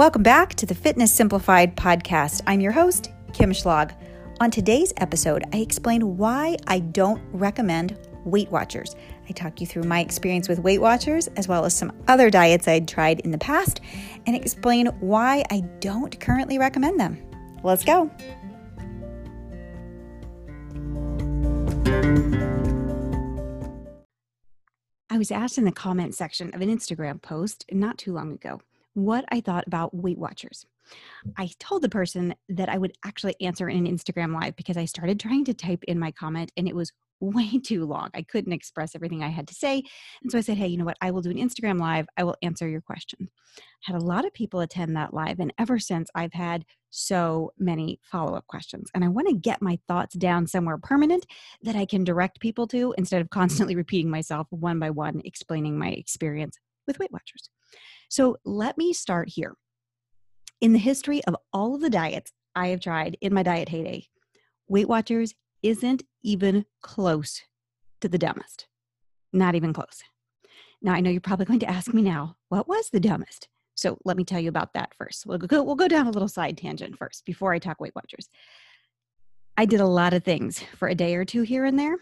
Welcome back to the Fitness Simplified podcast. I'm your host, Kim Schlag. On today's episode, I explain why I don't recommend Weight Watchers. I talk you through my experience with Weight Watchers as well as some other diets I'd tried in the past and explain why I don't currently recommend them. Let's go. I was asked in the comment section of an Instagram post not too long ago what I thought about Weight Watchers. I told the person that I would actually answer in an Instagram live because I started trying to type in my comment and it was way too long. I couldn't express everything I had to say. And so I said, hey, you know what? I will do an Instagram live. I will answer your question. Had a lot of people attend that live. And ever since, I've had so many follow up questions. And I want to get my thoughts down somewhere permanent that I can direct people to instead of constantly repeating myself one by one, explaining my experience with Weight Watchers. So let me start here. In the history of all of the diets I have tried in my diet heyday, Weight Watchers isn't even close to the dumbest. Not even close. Now, I know you're probably going to ask me now, what was the dumbest? So let me tell you about that first. We'll go, we'll go down a little side tangent first before I talk Weight Watchers. I did a lot of things for a day or two here and there.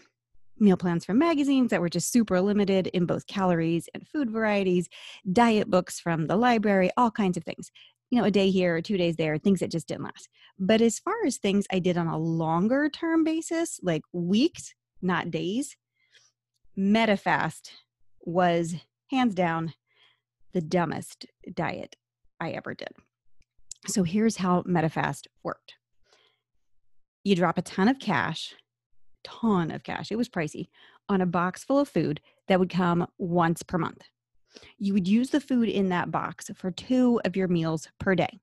Meal plans from magazines that were just super limited in both calories and food varieties, diet books from the library, all kinds of things you know, a day here or two days there, things that just didn't last. But as far as things I did on a longer term basis, like weeks, not days, Medifast was hands down the dumbest diet I ever did. So here's how Medifast worked. You drop a ton of cash, ton of cash, it was pricey, on a box full of food that would come once per month. You would use the food in that box for two of your meals per day.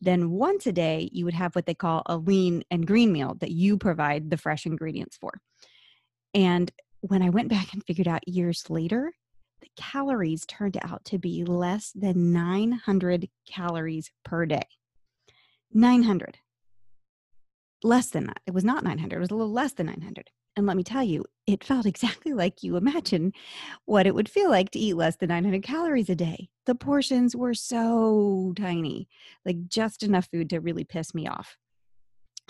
Then once a day, you would have what they call a lean and green meal that you provide the fresh ingredients for. And when I went back and figured out years later, the calories turned out to be less than 900 calories per day. 900. Less than that. It was not 900, it was a little less than 900. And let me tell you, it felt exactly like you imagine what it would feel like to eat less than 900 calories a day. The portions were so tiny, like just enough food to really piss me off.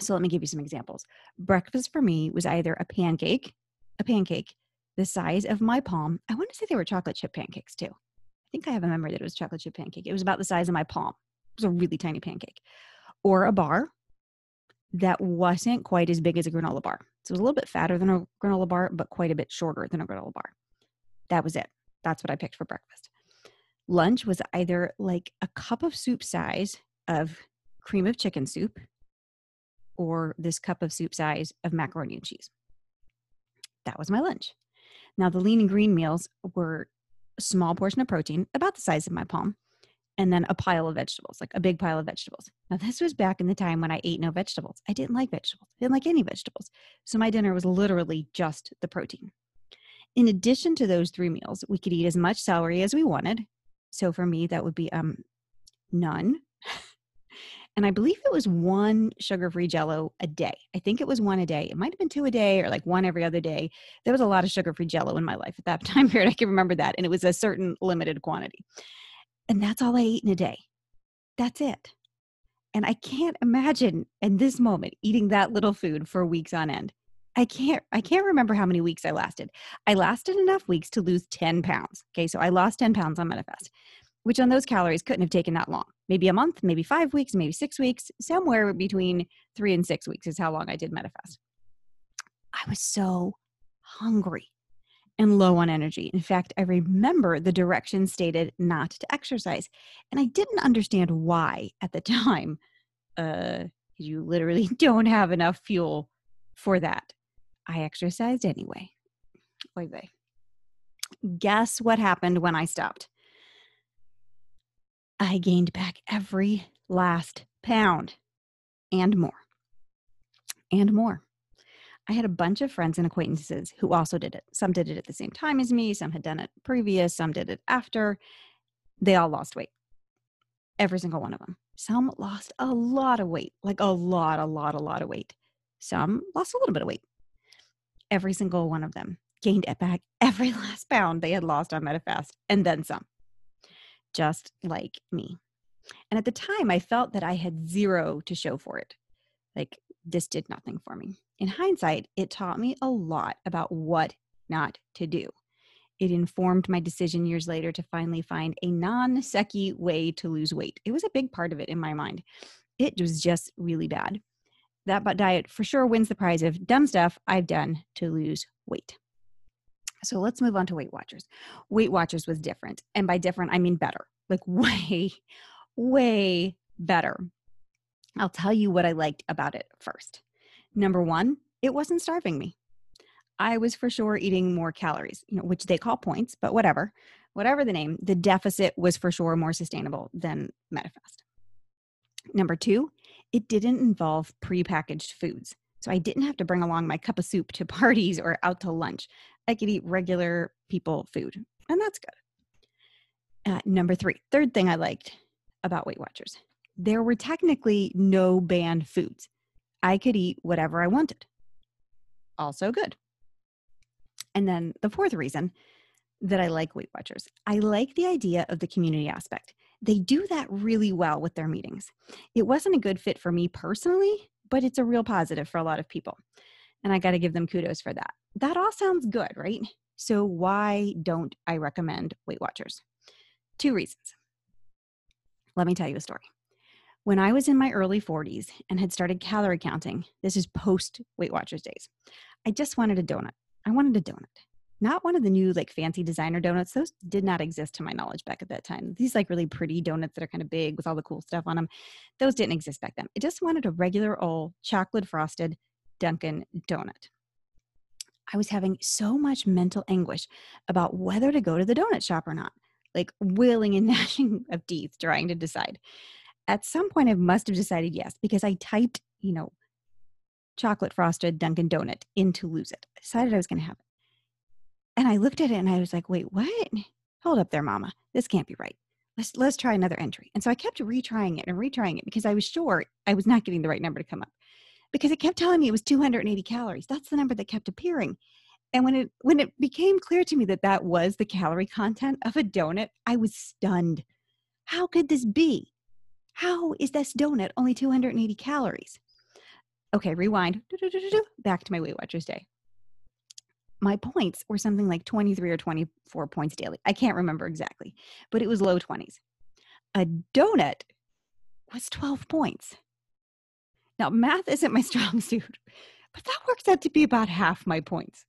So let me give you some examples. Breakfast for me was either a pancake, a pancake the size of my palm. I want to say they were chocolate chip pancakes too. I think I have a memory that it was chocolate chip pancake. It was about the size of my palm. It was a really tiny pancake. Or a bar that wasn't quite as big as a granola bar. So it was a little bit fatter than a granola bar, but quite a bit shorter than a granola bar. That was it. That's what I picked for breakfast. Lunch was either like a cup of soup size of cream of chicken soup or this cup of soup size of macaroni and cheese. That was my lunch. Now, the lean and green meals were a small portion of protein, about the size of my palm, and then a pile of vegetables, like a big pile of vegetables. Now, this was back in the time when I ate no vegetables. I didn't like vegetables, I didn't like any vegetables. So my dinner was literally just the protein. In addition to those three meals, we could eat as much celery as we wanted. So for me, that would be um, none. and I believe it was one sugar free jello a day. I think it was one a day. It might have been two a day or like one every other day. There was a lot of sugar free jello in my life at that time period. I can remember that. And it was a certain limited quantity. And that's all I ate in a day. That's it. And I can't imagine in this moment eating that little food for weeks on end. I can't I can't remember how many weeks I lasted. I lasted enough weeks to lose 10 pounds. Okay, so I lost 10 pounds on Medifast, which on those calories couldn't have taken that long. Maybe a month, maybe five weeks, maybe six weeks, somewhere between three and six weeks is how long I did Medifast. I was so hungry and low on energy. In fact, I remember the directions stated not to exercise. And I didn't understand why at the time. Uh, you literally don't have enough fuel for that. I exercised anyway. Oy vey. Guess what happened when I stopped? I gained back every last pound and more. And more. I had a bunch of friends and acquaintances who also did it. Some did it at the same time as me, some had done it previous, some did it after. They all lost weight. Every single one of them. Some lost a lot of weight, like a lot, a lot, a lot of weight. Some lost a little bit of weight. Every single one of them gained it back every last pound they had lost on Medifast and then some, just like me. And at the time, I felt that I had zero to show for it. Like, this did nothing for me. In hindsight, it taught me a lot about what not to do. It informed my decision years later to finally find a non sucky way to lose weight. It was a big part of it in my mind. It was just really bad. That diet for sure wins the prize of dumb stuff I've done to lose weight. So let's move on to Weight Watchers. Weight Watchers was different. And by different, I mean better, like way, way better. I'll tell you what I liked about it first. Number one, it wasn't starving me. I was for sure eating more calories, you know, which they call points, but whatever, whatever the name, the deficit was for sure more sustainable than Medifast. Number two, it didn't involve prepackaged foods. So I didn't have to bring along my cup of soup to parties or out to lunch. I could eat regular people food, and that's good. Uh, number three, third thing I liked about Weight Watchers there were technically no banned foods. I could eat whatever I wanted. Also good. And then the fourth reason that I like Weight Watchers, I like the idea of the community aspect. They do that really well with their meetings. It wasn't a good fit for me personally, but it's a real positive for a lot of people. And I got to give them kudos for that. That all sounds good, right? So, why don't I recommend Weight Watchers? Two reasons. Let me tell you a story. When I was in my early 40s and had started calorie counting, this is post Weight Watchers days, I just wanted a donut. I wanted a donut. Not one of the new like fancy designer donuts. Those did not exist to my knowledge back at that time. These like really pretty donuts that are kind of big with all the cool stuff on them. Those didn't exist back then. I just wanted a regular old chocolate frosted Dunkin' donut. I was having so much mental anguish about whether to go to the donut shop or not, like wailing and gnashing of teeth trying to decide. At some point, I must have decided yes because I typed, you know, chocolate frosted Dunkin' Donut into Lose It. I decided I was going to have it. And I looked at it and I was like, wait, what? Hold up there, mama. This can't be right. Let's let's try another entry. And so I kept retrying it and retrying it because I was sure I was not getting the right number to come up. Because it kept telling me it was 280 calories. That's the number that kept appearing. And when it when it became clear to me that that was the calorie content of a donut, I was stunned. How could this be? How is this donut only 280 calories? Okay, rewind. Back to my Weight Watchers day. My points were something like 23 or 24 points daily. I can't remember exactly, but it was low 20s. A donut was 12 points. Now, math isn't my strong suit, but that works out to be about half my points.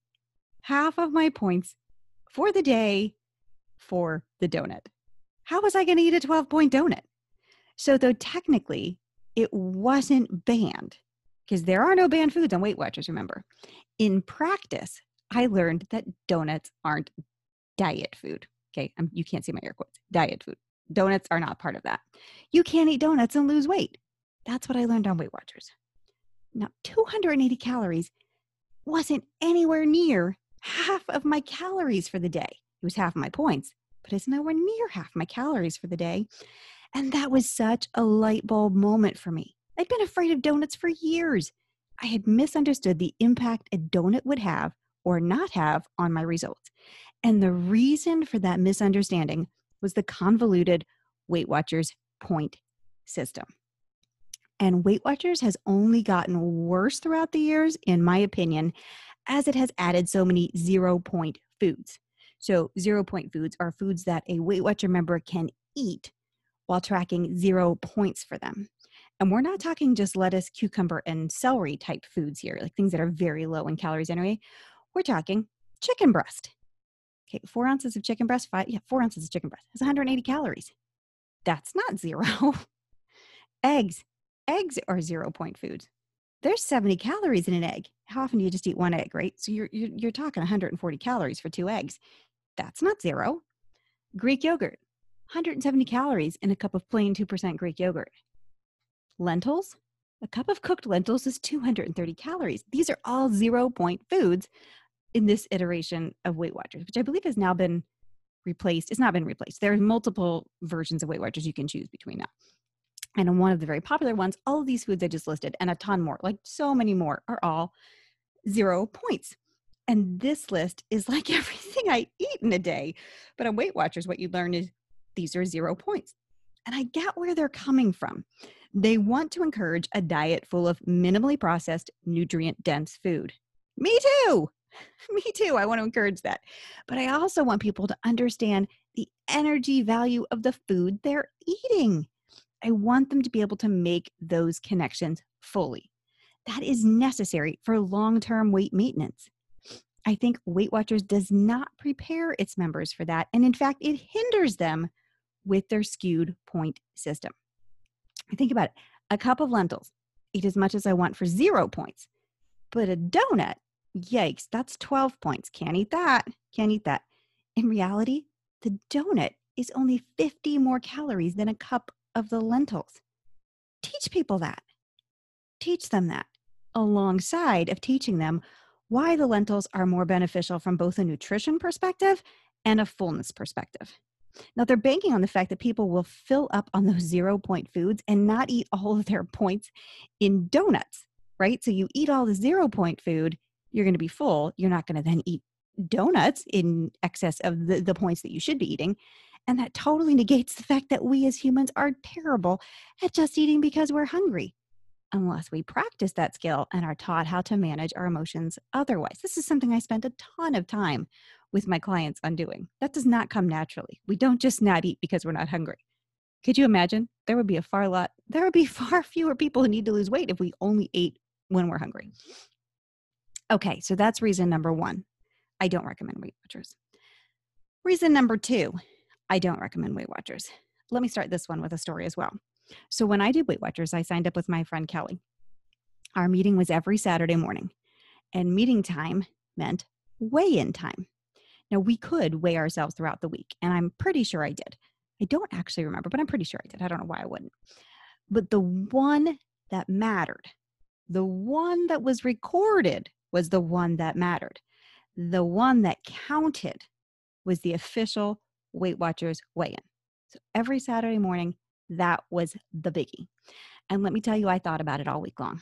Half of my points for the day for the donut. How was I going to eat a 12 point donut? So, though technically it wasn't banned, because there are no banned foods on Weight Watchers, remember, in practice, I learned that donuts aren't diet food. Okay, you can't see my air quotes. Diet food. Donuts are not part of that. You can't eat donuts and lose weight. That's what I learned on Weight Watchers. Now, 280 calories wasn't anywhere near half of my calories for the day. It was half my points, but it's nowhere near half my calories for the day. And that was such a light bulb moment for me. I'd been afraid of donuts for years. I had misunderstood the impact a donut would have or not have on my results. And the reason for that misunderstanding was the convoluted Weight Watchers point system. And Weight Watchers has only gotten worse throughout the years, in my opinion, as it has added so many zero point foods. So, zero point foods are foods that a Weight Watcher member can eat while tracking zero points for them. And we're not talking just lettuce, cucumber, and celery type foods here, like things that are very low in calories anyway. We're talking chicken breast. Okay, four ounces of chicken breast, five, yeah, four ounces of chicken breast has 180 calories. That's not zero. eggs, eggs are zero point foods. There's 70 calories in an egg. How often do you just eat one egg, right? So you're, you're, you're talking 140 calories for two eggs. That's not zero. Greek yogurt, 170 calories in a cup of plain 2% Greek yogurt. Lentils, a cup of cooked lentils is 230 calories. These are all zero point foods in this iteration of Weight Watchers, which I believe has now been replaced. It's not been replaced. There are multiple versions of Weight Watchers you can choose between now. And on one of the very popular ones, all of these foods I just listed and a ton more, like so many more, are all zero points. And this list is like everything I eat in a day. But on Weight Watchers, what you learn is these are zero points. And I get where they're coming from. They want to encourage a diet full of minimally processed, nutrient dense food. Me too. Me too. I want to encourage that. But I also want people to understand the energy value of the food they're eating. I want them to be able to make those connections fully. That is necessary for long term weight maintenance. I think Weight Watchers does not prepare its members for that. And in fact, it hinders them with their skewed point system. Think about it a cup of lentils, eat as much as I want for zero points. But a donut, yikes, that's 12 points. Can't eat that. Can't eat that. In reality, the donut is only 50 more calories than a cup of the lentils. Teach people that. Teach them that alongside of teaching them why the lentils are more beneficial from both a nutrition perspective and a fullness perspective. Now, they're banking on the fact that people will fill up on those zero point foods and not eat all of their points in donuts, right? So you eat all the zero point food, you're going to be full. You're not going to then eat donuts in excess of the, the points that you should be eating. And that totally negates the fact that we as humans are terrible at just eating because we're hungry unless we practice that skill and are taught how to manage our emotions otherwise. This is something I spent a ton of time with my clients on doing. That does not come naturally. We don't just not eat because we're not hungry. Could you imagine? There would be a far lot, there would be far fewer people who need to lose weight if we only ate when we're hungry. Okay, so that's reason number one. I don't recommend Weight Watchers. Reason number two, I don't recommend Weight Watchers. Let me start this one with a story as well. So when I did Weight Watchers, I signed up with my friend Kelly. Our meeting was every Saturday morning, and meeting time meant weigh in time. Now, we could weigh ourselves throughout the week, and I'm pretty sure I did. I don't actually remember, but I'm pretty sure I did. I don't know why I wouldn't. But the one that mattered, the one that was recorded, was the one that mattered. The one that counted was the official Weight Watchers weigh in. So every Saturday morning, that was the biggie. And let me tell you, I thought about it all week long.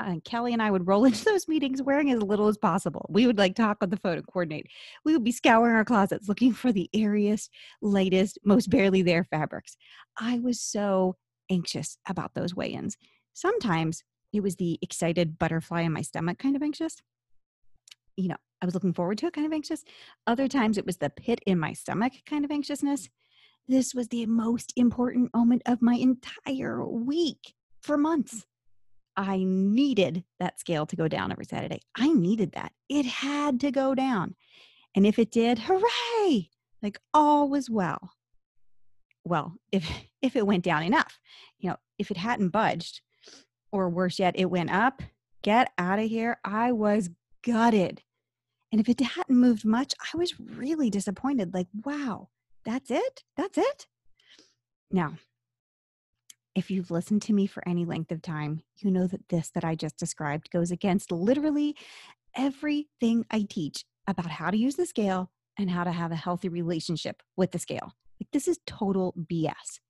Uh, Kelly and I would roll into those meetings wearing as little as possible. We would like talk on the phone and coordinate. We would be scouring our closets looking for the airiest, lightest, most barely there fabrics. I was so anxious about those weigh ins. Sometimes it was the excited butterfly in my stomach kind of anxious. You know, I was looking forward to it kind of anxious. Other times it was the pit in my stomach kind of anxiousness. This was the most important moment of my entire week for months. I needed that scale to go down every Saturday. I needed that. It had to go down. And if it did, hooray! Like all was well. Well, if if it went down enough, you know, if it hadn't budged, or worse yet, it went up, get out of here. I was gutted. And if it hadn't moved much, I was really disappointed. Like, wow, that's it? That's it? Now, if you've listened to me for any length of time, you know that this that I just described goes against literally everything I teach about how to use the scale and how to have a healthy relationship with the scale. Like, this is total BS.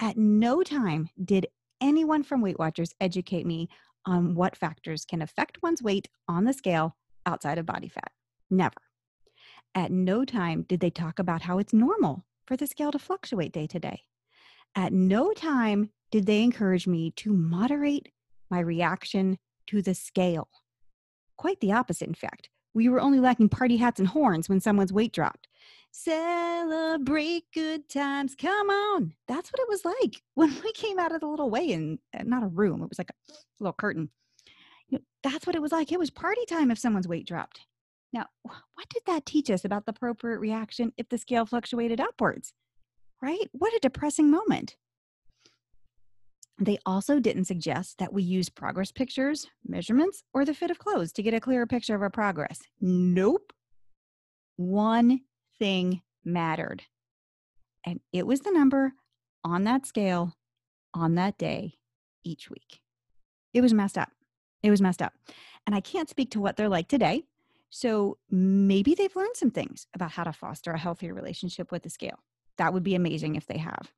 At no time did anyone from Weight Watchers educate me on what factors can affect one's weight on the scale outside of body fat. Never. At no time did they talk about how it's normal for the scale to fluctuate day to day. At no time did they encourage me to moderate my reaction to the scale. Quite the opposite, in fact. We were only lacking party hats and horns when someone's weight dropped. Celebrate good times. Come on. That's what it was like when we came out of the little way in, uh, not a room, it was like a little curtain. You know, that's what it was like. It was party time if someone's weight dropped. Now, what did that teach us about the appropriate reaction if the scale fluctuated upwards? Right? What a depressing moment. They also didn't suggest that we use progress pictures, measurements, or the fit of clothes to get a clearer picture of our progress. Nope. One thing mattered, and it was the number on that scale on that day each week. It was messed up. It was messed up. And I can't speak to what they're like today so maybe they've learned some things about how to foster a healthier relationship with the scale. That would be amazing if they have.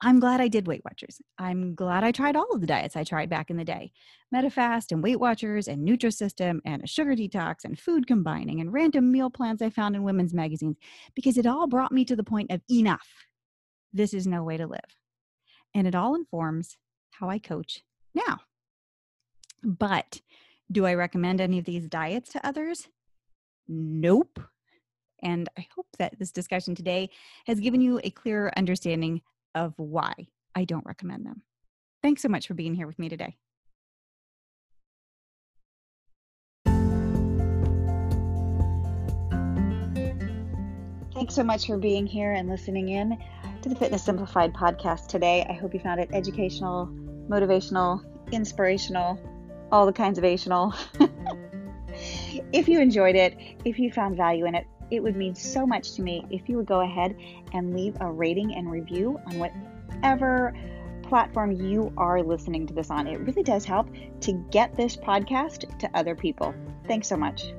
I'm glad I did Weight Watchers. I'm glad I tried all of the diets I tried back in the day Medifast and Weight Watchers and Nutrisystem and a sugar detox and food combining and random meal plans I found in women's magazines because it all brought me to the point of enough. this is no way to live. And it all informs how I coach now. But do I recommend any of these diets to others? Nope. And I hope that this discussion today has given you a clearer understanding of why I don't recommend them. Thanks so much for being here with me today. Thanks so much for being here and listening in to the Fitness Simplified podcast today. I hope you found it educational, motivational, inspirational, all the kinds of ational. if you enjoyed it, if you found value in it, it would mean so much to me if you would go ahead and leave a rating and review on whatever platform you are listening to this on. It really does help to get this podcast to other people. Thanks so much.